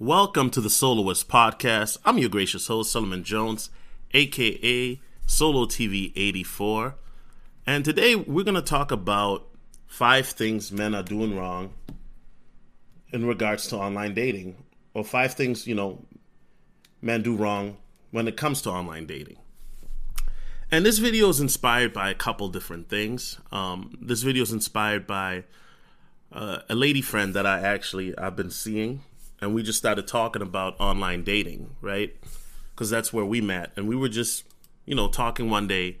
Welcome to the Soloist Podcast. I'm your gracious host, Solomon Jones, aka Solo TV 84. And today we're going to talk about five things men are doing wrong in regards to online dating, or five things, you know, men do wrong when it comes to online dating. And this video is inspired by a couple different things. Um, this video is inspired by uh, a lady friend that I actually I've been seeing, and we just started talking about online dating, right? Because that's where we met, and we were just, you know, talking one day,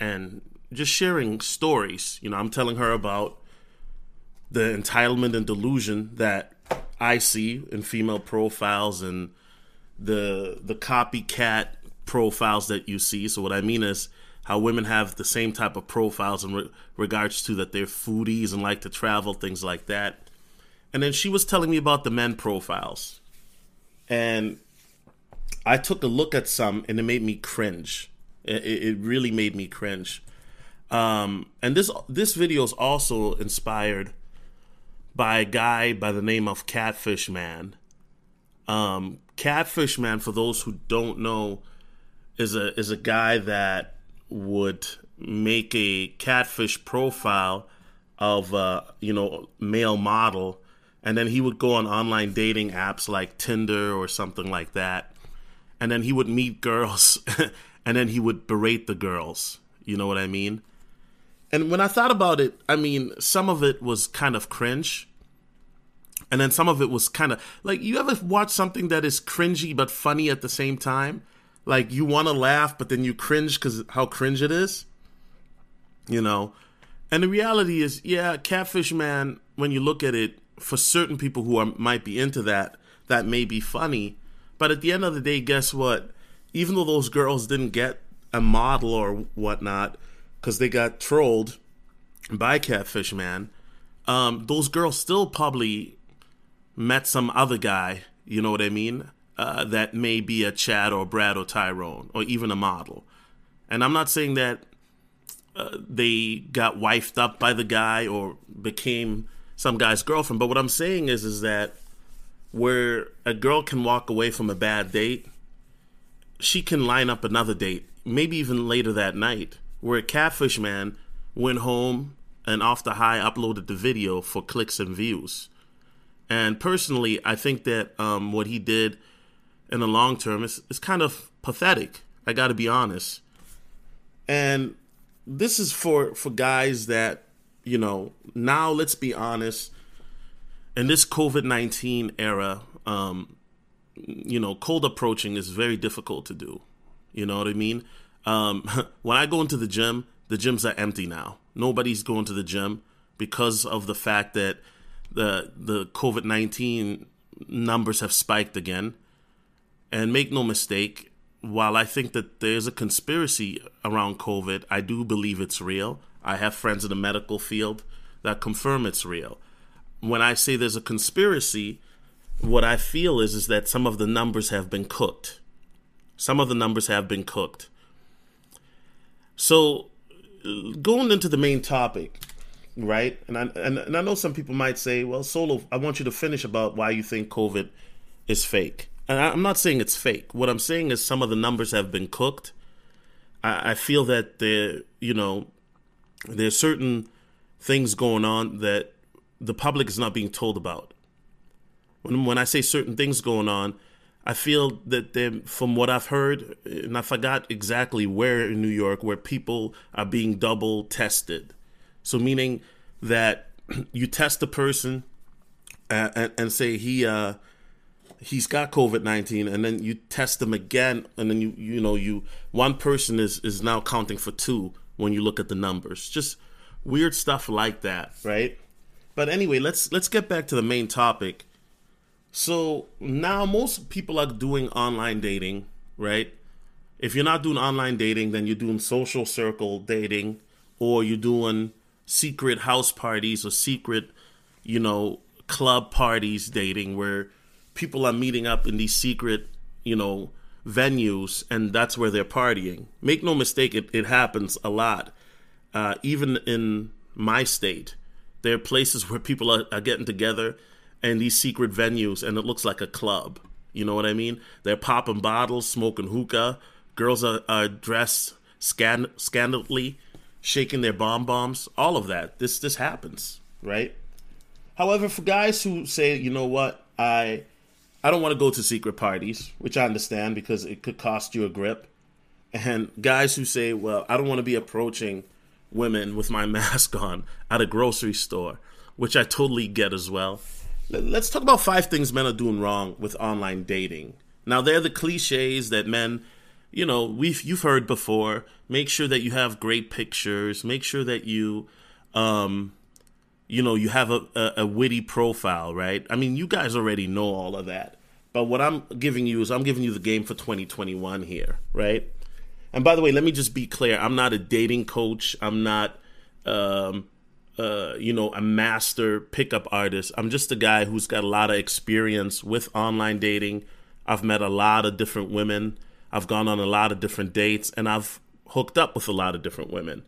and just sharing stories. You know, I'm telling her about the entitlement and delusion that I see in female profiles and the the copycat profiles that you see. So what I mean is how women have the same type of profiles in re- regards to that they're foodies and like to travel, things like that. And then she was telling me about the men profiles. And I took a look at some and it made me cringe. It, it really made me cringe. Um, and this this video is also inspired by a guy by the name of Catfish Man. Um, Catfish Man, for those who don't know, is a is a guy that would make a catfish profile of a you know male model, and then he would go on online dating apps like Tinder or something like that, and then he would meet girls, and then he would berate the girls. You know what I mean? And when I thought about it, I mean, some of it was kind of cringe. And then some of it was kind of like you ever watch something that is cringy but funny at the same time? Like you want to laugh, but then you cringe because how cringe it is. You know? And the reality is, yeah, Catfish Man, when you look at it, for certain people who are, might be into that, that may be funny. But at the end of the day, guess what? Even though those girls didn't get a model or whatnot, because they got trolled by Catfish Man, um, those girls still probably met some other guy, you know what I mean? Uh, that may be a Chad or Brad or Tyrone or even a model. And I'm not saying that uh, they got wifed up by the guy or became some guy's girlfriend, but what I'm saying is is that where a girl can walk away from a bad date, she can line up another date, maybe even later that night where a Catfish Man went home and off the high uploaded the video for clicks and views. And personally, I think that um, what he did in the long term is, is kind of pathetic. I got to be honest. And this is for for guys that you know. Now, let's be honest. In this COVID nineteen era, um, you know, cold approaching is very difficult to do. You know what I mean? Um, when I go into the gym, the gyms are empty now. Nobody's going to the gym because of the fact that the the COVID nineteen numbers have spiked again. And make no mistake, while I think that there's a conspiracy around COVID, I do believe it's real. I have friends in the medical field that confirm it's real. When I say there's a conspiracy, what I feel is is that some of the numbers have been cooked. Some of the numbers have been cooked. So, going into the main topic, right? And I and, and I know some people might say, "Well, Solo, I want you to finish about why you think COVID is fake." And I'm not saying it's fake. What I'm saying is some of the numbers have been cooked. I, I feel that the you know, there's certain things going on that the public is not being told about. When when I say certain things going on, I feel that they, from what I've heard, and I forgot exactly where in New York, where people are being double tested. So meaning that you test a person and, and, and say he uh, he's got COVID nineteen, and then you test them again, and then you you know you one person is is now counting for two when you look at the numbers. Just weird stuff like that, right? But anyway, let's let's get back to the main topic so now most people are doing online dating, right? If you're not doing online dating, then you're doing social circle dating or you're doing secret house parties or secret, you know, club parties dating where people are meeting up in these secret, you know, venues and that's where they're partying. Make no mistake, it, it happens a lot. Uh, even in my state, there are places where people are, are getting together and these secret venues and it looks like a club. You know what I mean? They're popping bottles, smoking hookah. Girls are, are dressed scan- scandalously, shaking their bomb bombs. All of that. This this happens, right? However, for guys who say, you know what, I I don't want to go to secret parties, which I understand because it could cost you a grip. And guys who say, well, I don't want to be approaching women with my mask on at a grocery store, which I totally get as well. Let's talk about five things men are doing wrong with online dating. Now, they're the cliches that men, you know, we've you've heard before. Make sure that you have great pictures. Make sure that you, um, you know, you have a, a, a witty profile, right? I mean, you guys already know all of that. But what I'm giving you is I'm giving you the game for 2021 here, right? And by the way, let me just be clear: I'm not a dating coach. I'm not, um, uh, you know, a master pickup artist. I'm just a guy who's got a lot of experience with online dating. I've met a lot of different women. I've gone on a lot of different dates, and I've hooked up with a lot of different women.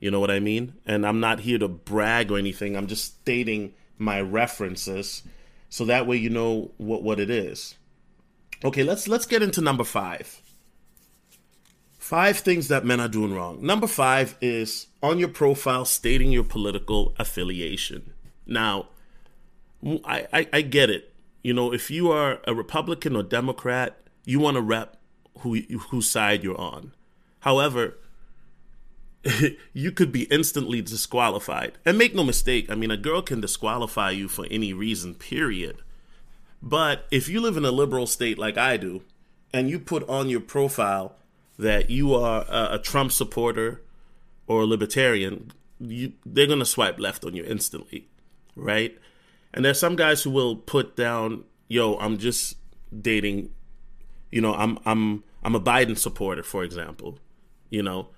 You know what I mean? And I'm not here to brag or anything. I'm just stating my references, so that way you know what what it is. Okay, let's let's get into number five. Five things that men are doing wrong. Number five is on your profile stating your political affiliation. Now, I, I, I get it. You know, if you are a Republican or Democrat, you want to rep who whose side you're on. However, you could be instantly disqualified. And make no mistake, I mean, a girl can disqualify you for any reason, period. But if you live in a liberal state like I do, and you put on your profile that you are a, a Trump supporter or a libertarian, you, they're going to swipe left on you instantly, right? And there's some guys who will put down, "Yo, I'm just dating, you know, I'm I'm I'm a Biden supporter, for example." You know,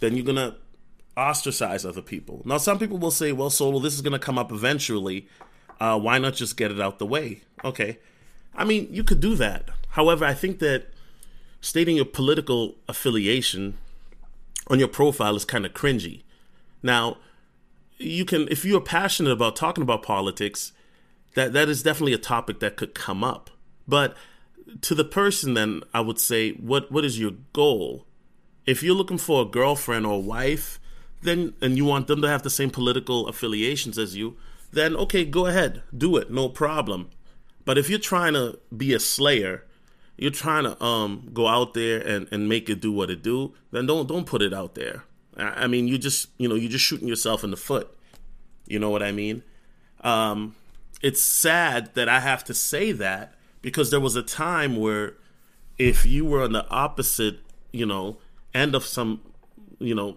then you're to ostracize other people. Now, some people will say, "Well, Solo, this is to come up eventually. Uh, why not just get it out the way?" Okay, I mean, you could do that. However, I think that stating your political affiliation on your profile is kind of cringy. Now, you can if you're passionate about talking about politics, that that is definitely a topic that could come up. But to the person then I would say what what is your goal? If you're looking for a girlfriend or wife, then and you want them to have the same political affiliations as you, then okay, go ahead. Do it, no problem. But if you're trying to be a slayer you're trying to um go out there and, and make it do what it do, then don't don't put it out there. I, I mean, you just you know you're just shooting yourself in the foot. You know what I mean? Um, it's sad that I have to say that because there was a time where if you were on the opposite, you know, end of some, you know,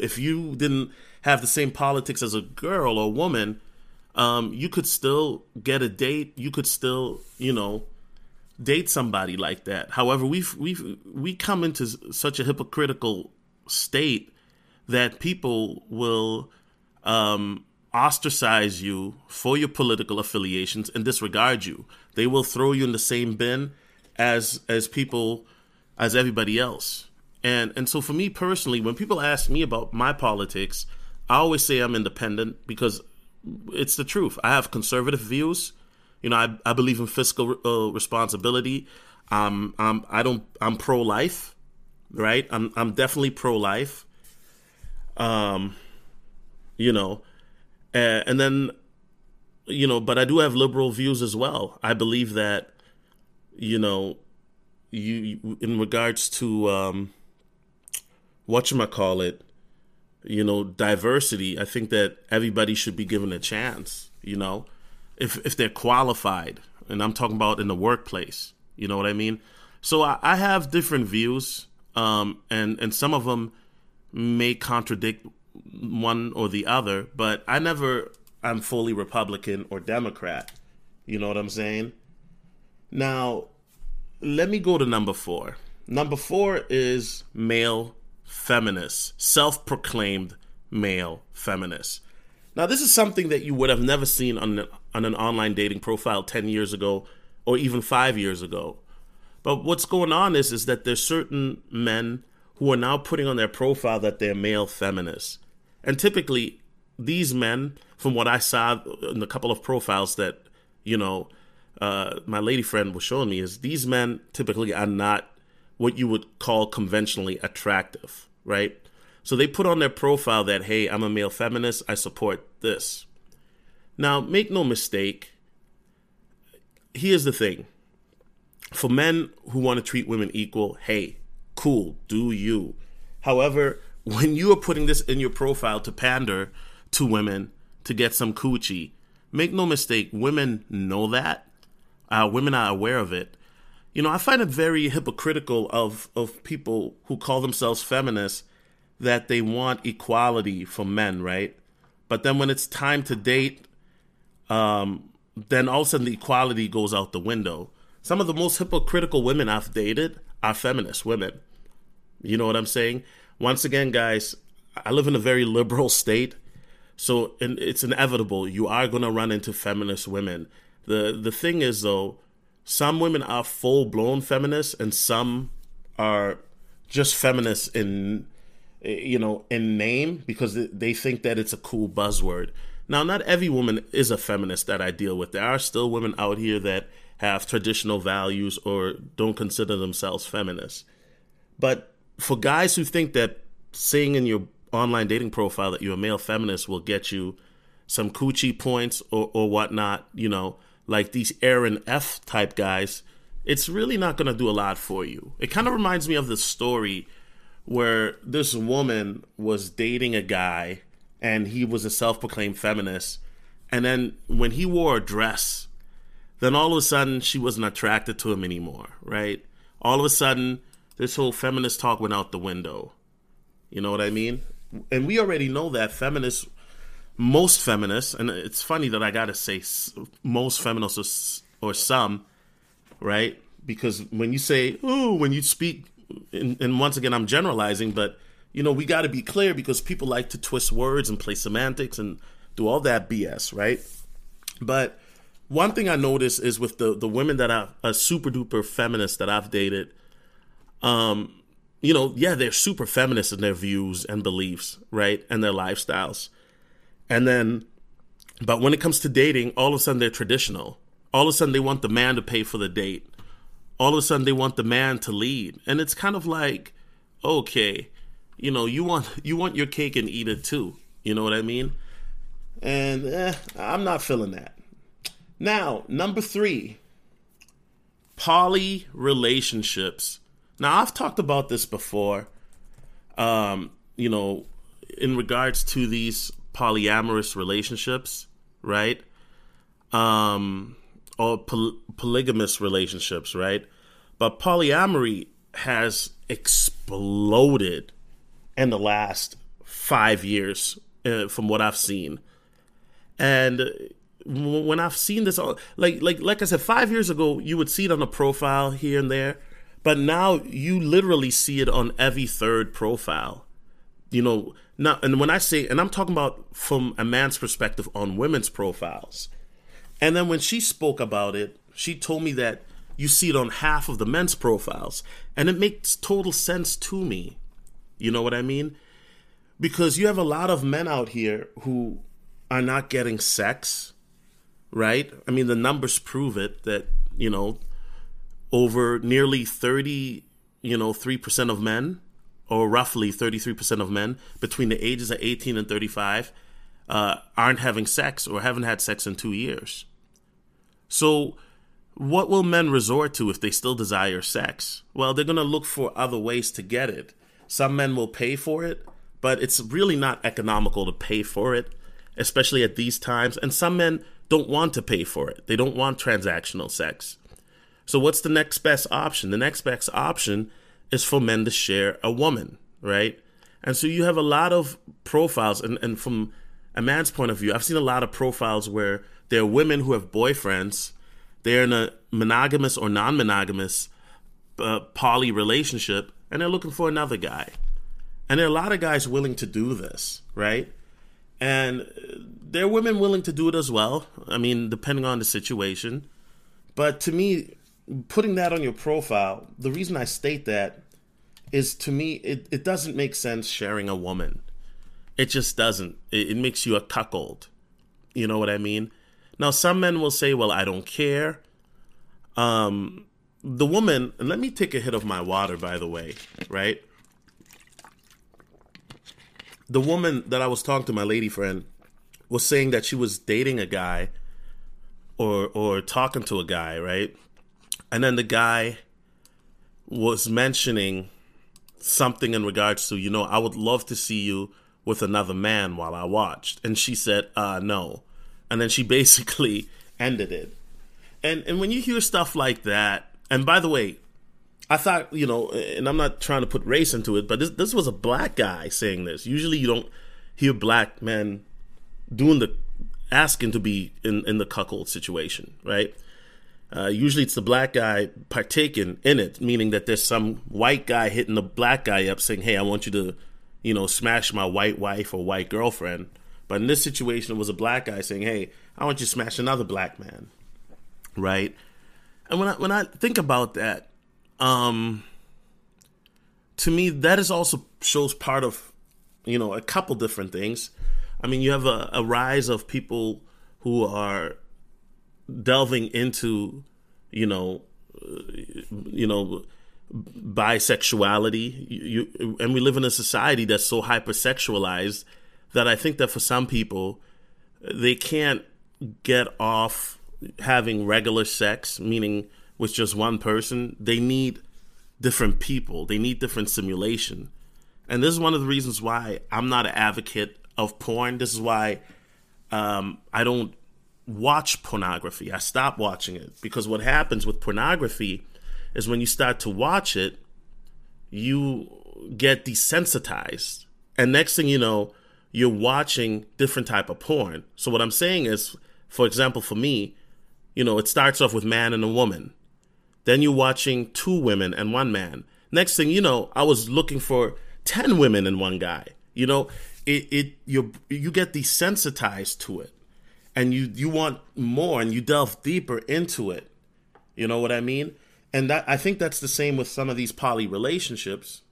if you didn't have the same politics as a girl or woman, um, you could still get a date. You could still, you know, date somebody like that. However, we've we've we come into such a hypocritical state that people will um, ostracize you for your political affiliations and disregard you. They will throw you in the same bin as as people as everybody else. And and so for me personally, when people ask me about my politics, I always say I'm independent because it's the truth. I have conservative views you know, I, I believe in fiscal uh, responsibility. Um, I'm I don't I'm pro life, right? I'm I'm definitely pro life. Um, you know, and then, you know, but I do have liberal views as well. I believe that, you know, you in regards to um, what you call it, you know, diversity. I think that everybody should be given a chance. You know, if if they're qualified, and I'm talking about in the workplace. You know what I mean? So I, I have different views, um, and and some of them may contradict one or the other, but I never I'm fully Republican or Democrat. You know what I'm saying? Now, let me go to number four. Number four is male feminist, self proclaimed male feminist. Now, this is something that you would have never seen on, on an online dating profile 10 years ago or even five years ago. But what's going on is, is that there's certain men who are now putting on their profile that they're male feminists. And typically, these men, from what I saw in a couple of profiles that you know, uh, my lady friend was showing me is these men typically are not what you would call conventionally attractive, right? So they put on their profile that, hey, I'm a male feminist, I support this. Now, make no mistake, here's the thing. For men who want to treat women equal, hey, cool, do you. However, when you are putting this in your profile to pander to women to get some coochie, make no mistake, women know that. Uh, women are aware of it. You know, I find it very hypocritical of, of people who call themselves feminists that they want equality for men, right? But then when it's time to date, um, then all of a sudden the equality goes out the window. Some of the most hypocritical women I've dated are feminist women. You know what I'm saying? Once again, guys, I live in a very liberal state, so it's inevitable you are going to run into feminist women. the The thing is, though, some women are full blown feminists, and some are just feminists in you know in name because they think that it's a cool buzzword. Now, not every woman is a feminist that I deal with. There are still women out here that have traditional values or don't consider themselves feminists. But for guys who think that saying in your online dating profile that you're a male feminist will get you some coochie points or, or whatnot, you know, like these Aaron F type guys, it's really not going to do a lot for you. It kind of reminds me of the story where this woman was dating a guy and he was a self proclaimed feminist. And then when he wore a dress, then all of a sudden she wasn't attracted to him anymore, right? All of a sudden this whole feminist talk went out the window. You know what I mean? And we already know that feminists, most feminists, and it's funny that I gotta say most feminists or, or some, right? Because when you say, oh, when you speak, and, and once again, I'm generalizing, but you know, we got to be clear because people like to twist words and play semantics and do all that BS, right? But one thing I notice is with the the women that are super duper feminist that I've dated, um, you know, yeah, they're super feminist in their views and beliefs, right? And their lifestyles. And then, but when it comes to dating, all of a sudden they're traditional. All of a sudden they want the man to pay for the date. All of a sudden they want the man to lead. And it's kind of like, okay, you know, you want you want your cake and eat it too. You know what I mean? And eh, I'm not feeling that. Now, number three, poly relationships now, I've talked about this before, um, you know, in regards to these polyamorous relationships, right? Um, or poly- polygamous relationships, right? But polyamory has exploded in the last five years, uh, from what I've seen. And when I've seen this, like like like I said, five years ago, you would see it on a profile here and there, but now you literally see it on every third profile. You know, now and when I say and I'm talking about from a man's perspective on women's profiles. And then when she spoke about it, she told me that you see it on half of the men's profiles. And it makes total sense to me. You know what I mean? Because you have a lot of men out here who are not getting sex, right? I mean, the numbers prove it that, you know, over nearly 30, you know, 3% of men, or roughly 33% of men between the ages of 18 and 35 uh, aren't having sex or haven't had sex in two years. So, what will men resort to if they still desire sex? Well, they're going to look for other ways to get it. Some men will pay for it, but it's really not economical to pay for it, especially at these times. And some men don't want to pay for it, they don't want transactional sex. So what's the next best option? The next best option is for men to share a woman, right? And so you have a lot of profiles, and, and from a man's point of view, I've seen a lot of profiles where there are women who have boyfriends, they're in a monogamous or non monogamous uh, poly relationship, and they're looking for another guy. And there are a lot of guys willing to do this, right? And there are women willing to do it as well. I mean, depending on the situation. But to me, putting that on your profile, the reason I state that is to me, it, it doesn't make sense sharing a woman. It just doesn't. It, it makes you a cuckold. You know what I mean? Now, some men will say, well, I don't care. Um, the woman, and let me take a hit of my water, by the way, right? The woman that I was talking to, my lady friend, was saying that she was dating a guy or or talking to a guy, right? And then the guy was mentioning something in regards to, you know, I would love to see you with another man while I watched. And she said, uh, no. And then she basically ended it. And and when you hear stuff like that, and by the way, I thought, you know, and I'm not trying to put race into it, but this this was a black guy saying this. Usually you don't hear black men doing the asking to be in, in the cuckold situation, right? Uh, usually it's the black guy partaking in it, meaning that there's some white guy hitting the black guy up saying, Hey, I want you to, you know, smash my white wife or white girlfriend. But in this situation, it was a black guy saying, Hey, I want you to smash another black man. Right? And when I, when I think about that, um, to me, that is also shows part of, you know, a couple different things. I mean, you have a, a rise of people who are delving into, you know, uh, you know, bisexuality. You, you, and we live in a society that's so hypersexualized that I think that for some people, they can't get off having regular sex, meaning with just one person. They need different people. They need different simulation. And this is one of the reasons why I'm not an advocate of porn. This is why um, I don't watch pornography. I stop watching it because what happens with pornography is when you start to watch it, you get desensitized. And next thing you know, you're watching different type of porn. So what I'm saying is, for example, for me, you know, it starts off with man and a woman. Then you're watching two women and one man. Next thing you know, I was looking for 10 women and one guy. You know, it, it you you get desensitized to it and you you want more and you delve deeper into it. You know what i mean? And that i think that's the same with some of these poly relationships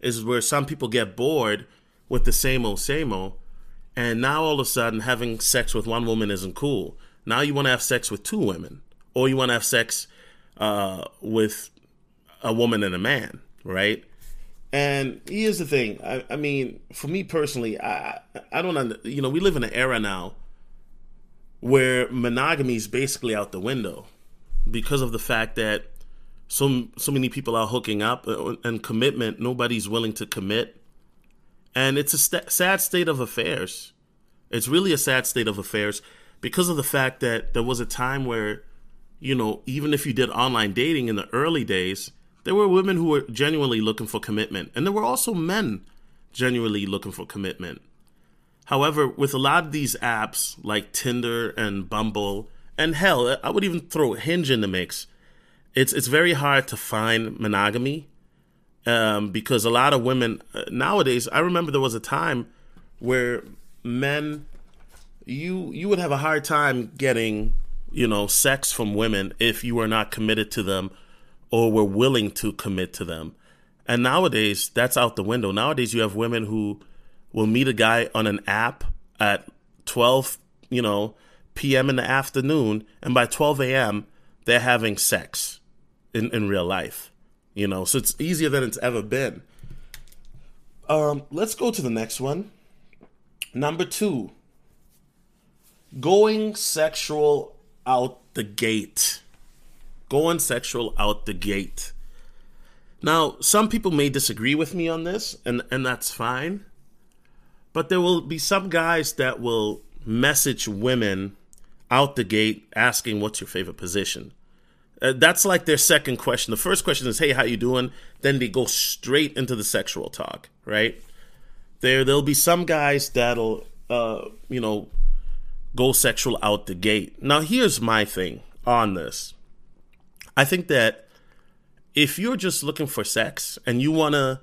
is where some people get bored with the same old same old and now all of a sudden having sex with one woman isn't cool. Now you want to have sex with two women or you want to have sex uh, with a woman and a man right? And here's the thing. I, I mean, for me personally, I I don't under, you know we live in an era now where monogamy is basically out the window because of the fact that so so many people are hooking up uh, and commitment nobody's willing to commit. And it's a st- sad state of affairs. It's really a sad state of affairs because of the fact that there was a time where you know even if you did online dating in the early days there were women who were genuinely looking for commitment, and there were also men genuinely looking for commitment. However, with a lot of these apps like Tinder and Bumble, and hell, I would even throw Hinge in the mix. It's it's very hard to find monogamy um, because a lot of women uh, nowadays. I remember there was a time where men you you would have a hard time getting you know sex from women if you were not committed to them or were willing to commit to them. And nowadays, that's out the window. Nowadays, you have women who will meet a guy on an app at 12, you know, p.m. in the afternoon, and by 12 a.m., they're having sex in, in real life. You know, so it's easier than it's ever been. Um, let's go to the next one. Number two, going sexual out the gate going sexual out the gate. Now, some people may disagree with me on this, and, and that's fine. But there will be some guys that will message women out the gate asking, What's your favorite position? Uh, that's like their second question. The first question is, "Hey, how you doing?" Then they go straight into the sexual talk, right? There, there'll be some guys that'll, uh, you know, go sexual out the gate. Now, here's my thing on this. I think that if you're just looking for sex and you want to,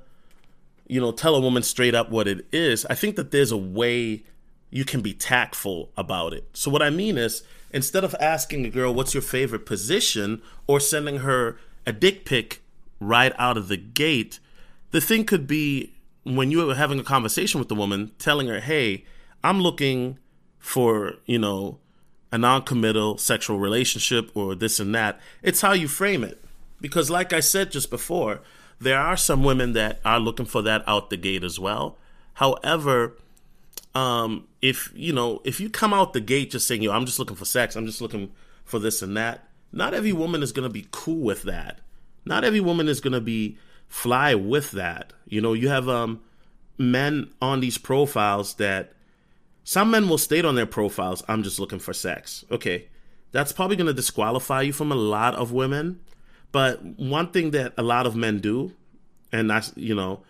you know, tell a woman straight up what it is, I think that there's a way you can be tactful about it. So, what I mean is, instead of asking a girl, what's your favorite position, or sending her a dick pic right out of the gate, the thing could be when you are having a conversation with the woman, telling her, hey, I'm looking for, you know, a non-committal sexual relationship or this and that. It's how you frame it. Because like I said just before, there are some women that are looking for that out the gate as well. However, um, if you know, if you come out the gate just saying, "Yo, I'm just looking for sex. I'm just looking for this and that," not every woman is going to be cool with that. Not every woman is going to be fly with that. You know, you have um, men on these profiles that some men will state on their profiles, I'm just looking for sex. Okay. That's probably going to disqualify you from a lot of women. But one thing that a lot of men do, and that's, you know,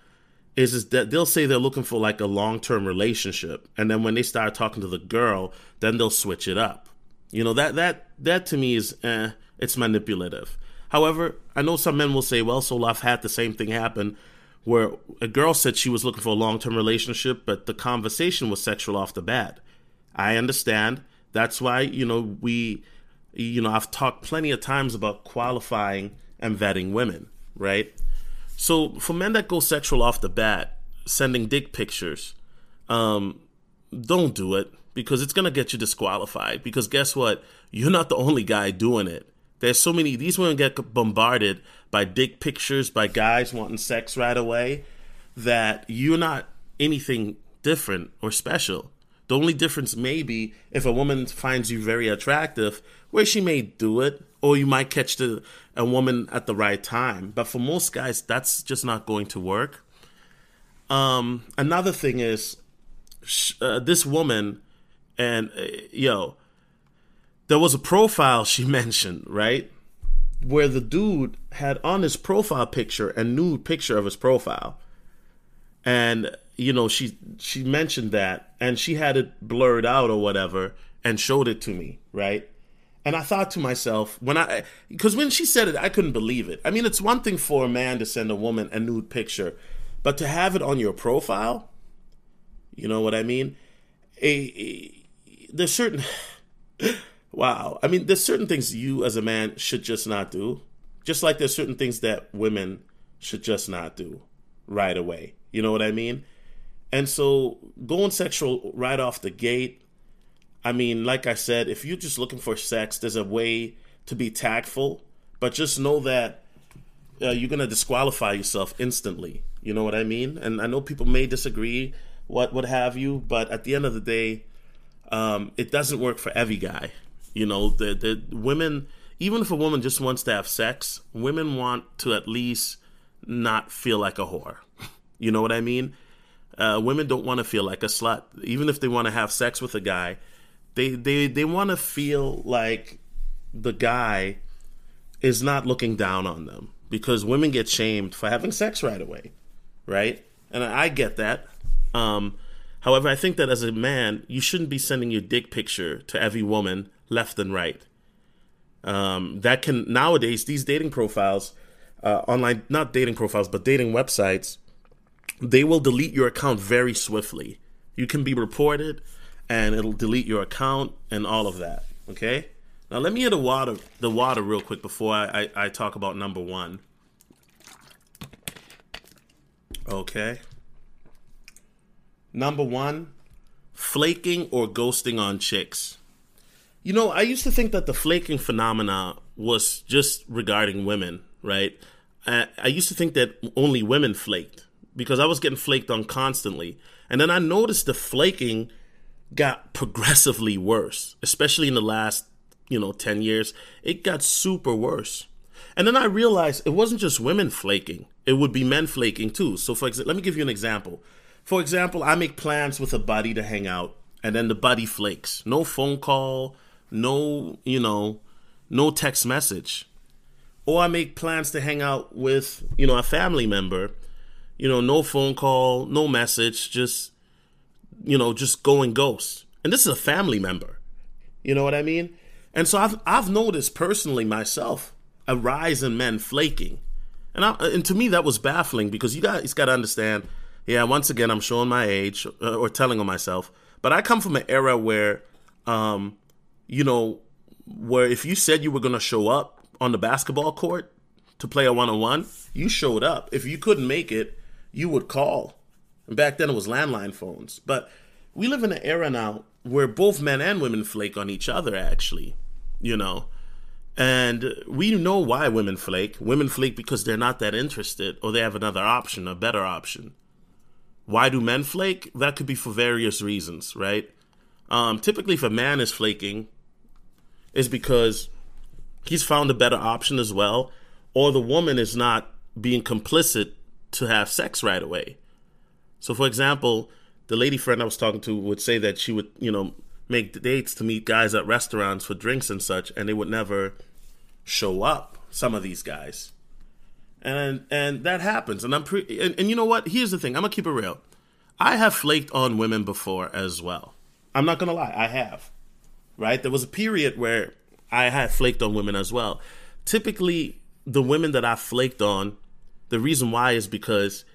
is, is that they'll say they're looking for like a long term relationship. And then when they start talking to the girl, then they'll switch it up. You know, that, that, that to me is, eh, it's manipulative. However, I know some men will say, well, so I've had the same thing happen where a girl said she was looking for a long term relationship, but the conversation was sexual off the bat. I understand. That's why, you know, we, you know, I've talked plenty of times about qualifying and vetting women, right? So for men that go sexual off the bat, sending dick pictures, um, don't do it because it's going to get you disqualified. Because guess what? You're not the only guy doing it. There's so many, these women get bombarded by dick pictures, by guys wanting sex right away, that you're not anything different or special. The only difference may be if a woman finds you very attractive, where she may do it, or you might catch the, a woman at the right time. But for most guys, that's just not going to work. Um, another thing is uh, this woman, and uh, yo, there was a profile she mentioned, right? Where the dude had on his profile picture a nude picture of his profile. And you know, she she mentioned that and she had it blurred out or whatever and showed it to me, right? And I thought to myself, when I, because when she said it, I couldn't believe it. I mean, it's one thing for a man to send a woman a nude picture, but to have it on your profile, you know what I mean? A, a there's certain, Wow. I mean, there's certain things you as a man should just not do. Just like there's certain things that women should just not do right away. You know what I mean? And so going sexual right off the gate, I mean, like I said, if you're just looking for sex, there's a way to be tactful, but just know that uh, you're going to disqualify yourself instantly. You know what I mean? And I know people may disagree, what what have you, but at the end of the day, um, it doesn't work for every guy. You know, the the women, even if a woman just wants to have sex, women want to at least not feel like a whore. You know what I mean? Uh, women don't want to feel like a slut, even if they want to have sex with a guy. They they they want to feel like the guy is not looking down on them because women get shamed for having sex right away, right? And I get that. Um, however, I think that as a man, you shouldn't be sending your dick picture to every woman left and right. Um, that can nowadays these dating profiles, uh, online not dating profiles but dating websites, they will delete your account very swiftly. You can be reported, and it'll delete your account and all of that. Okay. Now let me hit the water the water real quick before I, I, I talk about number one. Okay. Number one, flaking or ghosting on chicks. You know, I used to think that the flaking phenomena was just regarding women, right? I, I used to think that only women flaked because I was getting flaked on constantly. And then I noticed the flaking got progressively worse, especially in the last, you know, 10 years. It got super worse. And then I realized it wasn't just women flaking, it would be men flaking too. So, for example, let me give you an example. For example, I make plans with a buddy to hang out, and then the buddy flakes. No phone call, no, you know, no text message. Or I make plans to hang out with, you know, a family member, you know, no phone call, no message, just, you know, just going ghost. And this is a family member. You know what I mean? And so I've I've noticed personally myself a rise in men flaking. And I, and to me that was baffling because you guys got to understand, yeah, once again I'm showing my age uh, or telling on myself, but I come from an era where um, you know, where if you said you were going to show up on the basketball court to play a one on one, you showed up. If you couldn't make it, you would call. And back then it was landline phones. But we live in an era now where both men and women flake on each other, actually, you know. And we know why women flake. Women flake because they're not that interested or they have another option, a better option. Why do men flake? That could be for various reasons, right? Um, typically, if a man is flaking, is because he's found a better option as well, or the woman is not being complicit to have sex right away. So, for example, the lady friend I was talking to would say that she would, you know, make dates to meet guys at restaurants for drinks and such, and they would never show up. Some of these guys, and and that happens. And I'm pretty. And, and you know what? Here's the thing. I'm gonna keep it real. I have flaked on women before as well. I'm not gonna lie. I have. Right. There was a period where I had flaked on women as well. Typically, the women that I flaked on, the reason why is because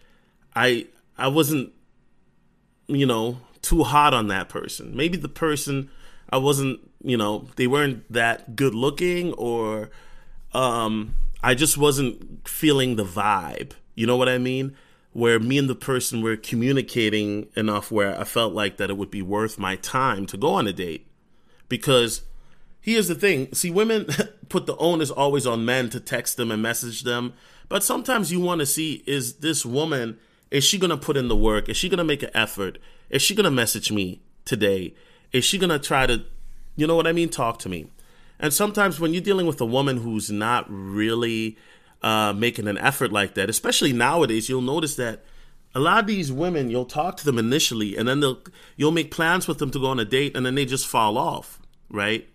I I wasn't, you know, too hot on that person. Maybe the person I wasn't, you know, they weren't that good looking or um I just wasn't feeling the vibe. You know what I mean? Where me and the person were communicating enough where I felt like that it would be worth my time to go on a date. Because here's the thing see, women put the onus always on men to text them and message them. But sometimes you want to see is this woman, is she going to put in the work? Is she going to make an effort? Is she going to message me today? Is she going to try to, you know what I mean, talk to me? And sometimes when you're dealing with a woman who's not really uh, making an effort like that, especially nowadays, you'll notice that a lot of these women, you'll talk to them initially, and then they'll you'll make plans with them to go on a date, and then they just fall off, right?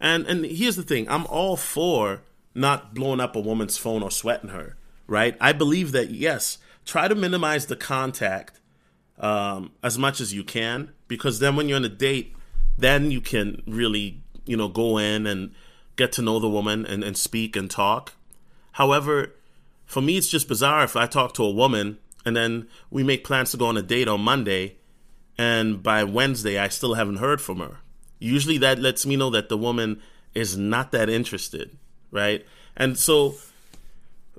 And and here's the thing, I'm all for not blowing up a woman's phone or sweating her, right? I believe that yes, try to minimize the contact um, as much as you can, because then when you're on a date, then you can really you know, go in and get to know the woman and, and speak and talk. However, for me, it's just bizarre if I talk to a woman and then we make plans to go on a date on Monday, and by Wednesday, I still haven't heard from her. Usually that lets me know that the woman is not that interested, right? And so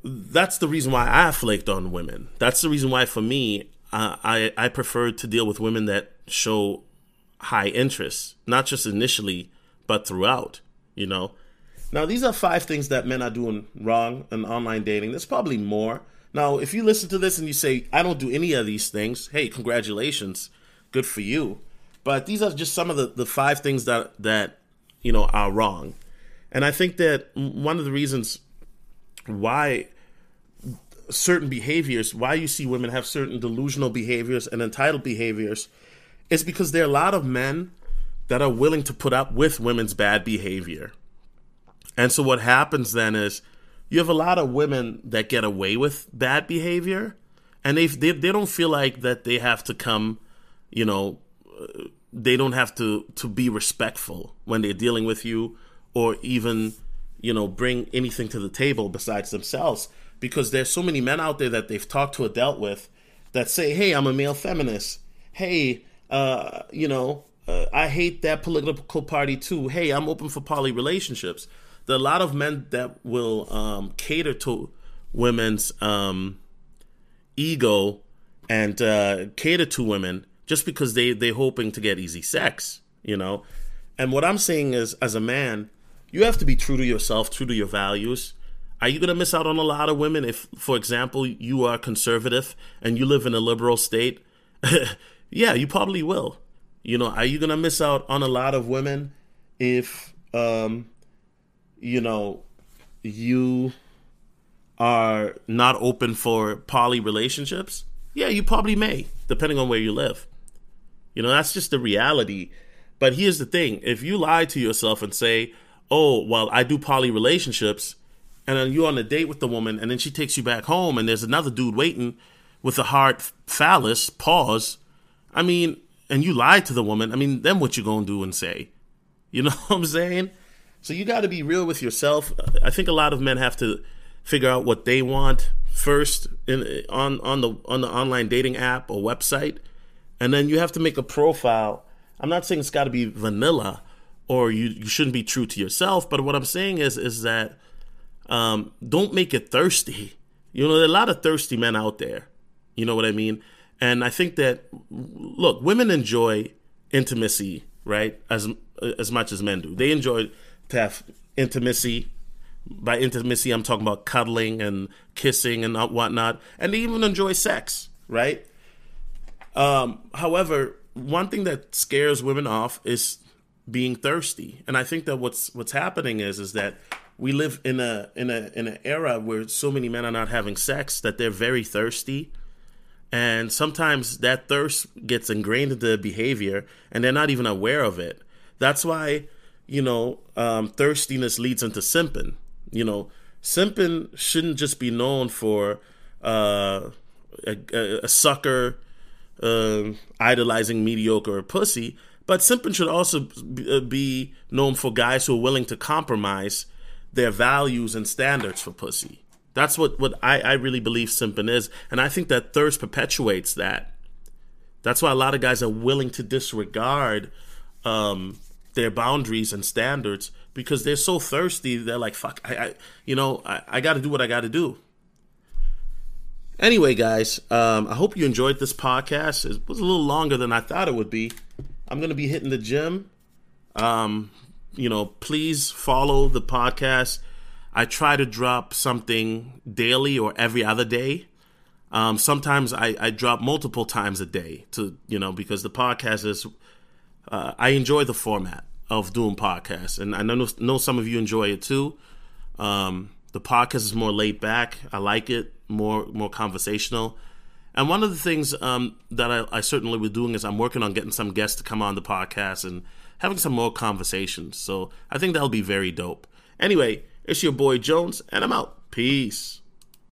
that's the reason why I flaked on women. That's the reason why, for me, I I prefer to deal with women that show high interest, not just initially, but throughout, you know. Now, these are five things that men are doing wrong in online dating. There's probably more. Now, if you listen to this and you say, I don't do any of these things, hey, congratulations. Good for you. But these are just some of the, the five things that, that, you know, are wrong. And I think that one of the reasons why certain behaviors, why you see women have certain delusional behaviors and entitled behaviors, is because there are a lot of men that are willing to put up with women's bad behavior. And so what happens then is you have a lot of women that get away with bad behavior and they they, they don't feel like that they have to come, you know, uh, they don't have to to be respectful when they're dealing with you or even, you know, bring anything to the table besides themselves because there's so many men out there that they've talked to or dealt with that say, "Hey, I'm a male feminist. Hey, uh, you know, uh, I hate that political party too. Hey, I'm open for poly relationships. There are a lot of men that will um, cater to women's um, ego and uh, cater to women just because they they're hoping to get easy sex, you know. And what I'm saying is, as a man, you have to be true to yourself, true to your values. Are you going to miss out on a lot of women if, for example, you are conservative and you live in a liberal state? yeah, you probably will. You know, are you gonna miss out on a lot of women if um, you know you are not open for poly relationships? Yeah, you probably may, depending on where you live. You know, that's just the reality. But here's the thing if you lie to yourself and say, oh, well, I do poly relationships, and then you're on a date with the woman, and then she takes you back home, and there's another dude waiting with a hard phallus, pause. I mean, and you lied to the woman, I mean, then what you gonna do and say? You know what I'm saying? So you got to be real with yourself. I think a lot of men have to figure out what they want first in on on the on the online dating app or website, and then you have to make a profile. I'm not saying it's got to be vanilla or you you shouldn't be true to yourself, but what I'm saying is is that um, don't make it thirsty. You know, there are a lot of thirsty men out there. You know what I mean? And I think that look, women enjoy intimacy, right? As as much as men do. They enjoy to have intimacy. By intimacy, I'm talking about cuddling and kissing and whatnot, and they even enjoy sex, right? Um, however, one thing that scares women off is being thirsty, and I think that what's what's happening is is that we live in a in a in an era where so many men are not having sex that they're very thirsty. And sometimes that thirst gets ingrained into the behavior and they're not even aware of it. That's why you know um, thirstiness leads into simping. You know simping shouldn't just be known for uh, a, a, a, sucker uh, idolizing mediocre pussy but simping should also be known for guys who are willing to compromise their values and standards for pussy. That's what, what I, I really believe simping is. And I think that thirst perpetuates that. That's why a lot of guys are willing to disregard um, their boundaries and standards because they're so thirsty. They're like, fuck, I, I you know, I, I got to do what I got to do. Anyway, guys, um, I hope you enjoyed this podcast. It was a little longer than I thought it would be. I'm going to be hitting the gym. Um, you know, please follow the podcast. I try to drop something daily or every other day. Um, sometimes I, I drop multiple times a day to, you know, because the podcast is, uh, I enjoy the format of doing podcasts. And I know, know some of you enjoy it too. Um, the podcast is more laid back. I like it more, more conversational. And one of the things um, that I, I certainly was doing is I'm working on getting some guests to come on the podcast and having some more conversations. So I think that'll be very dope. Anyway, it's your boy Jones, and I'm out. Peace.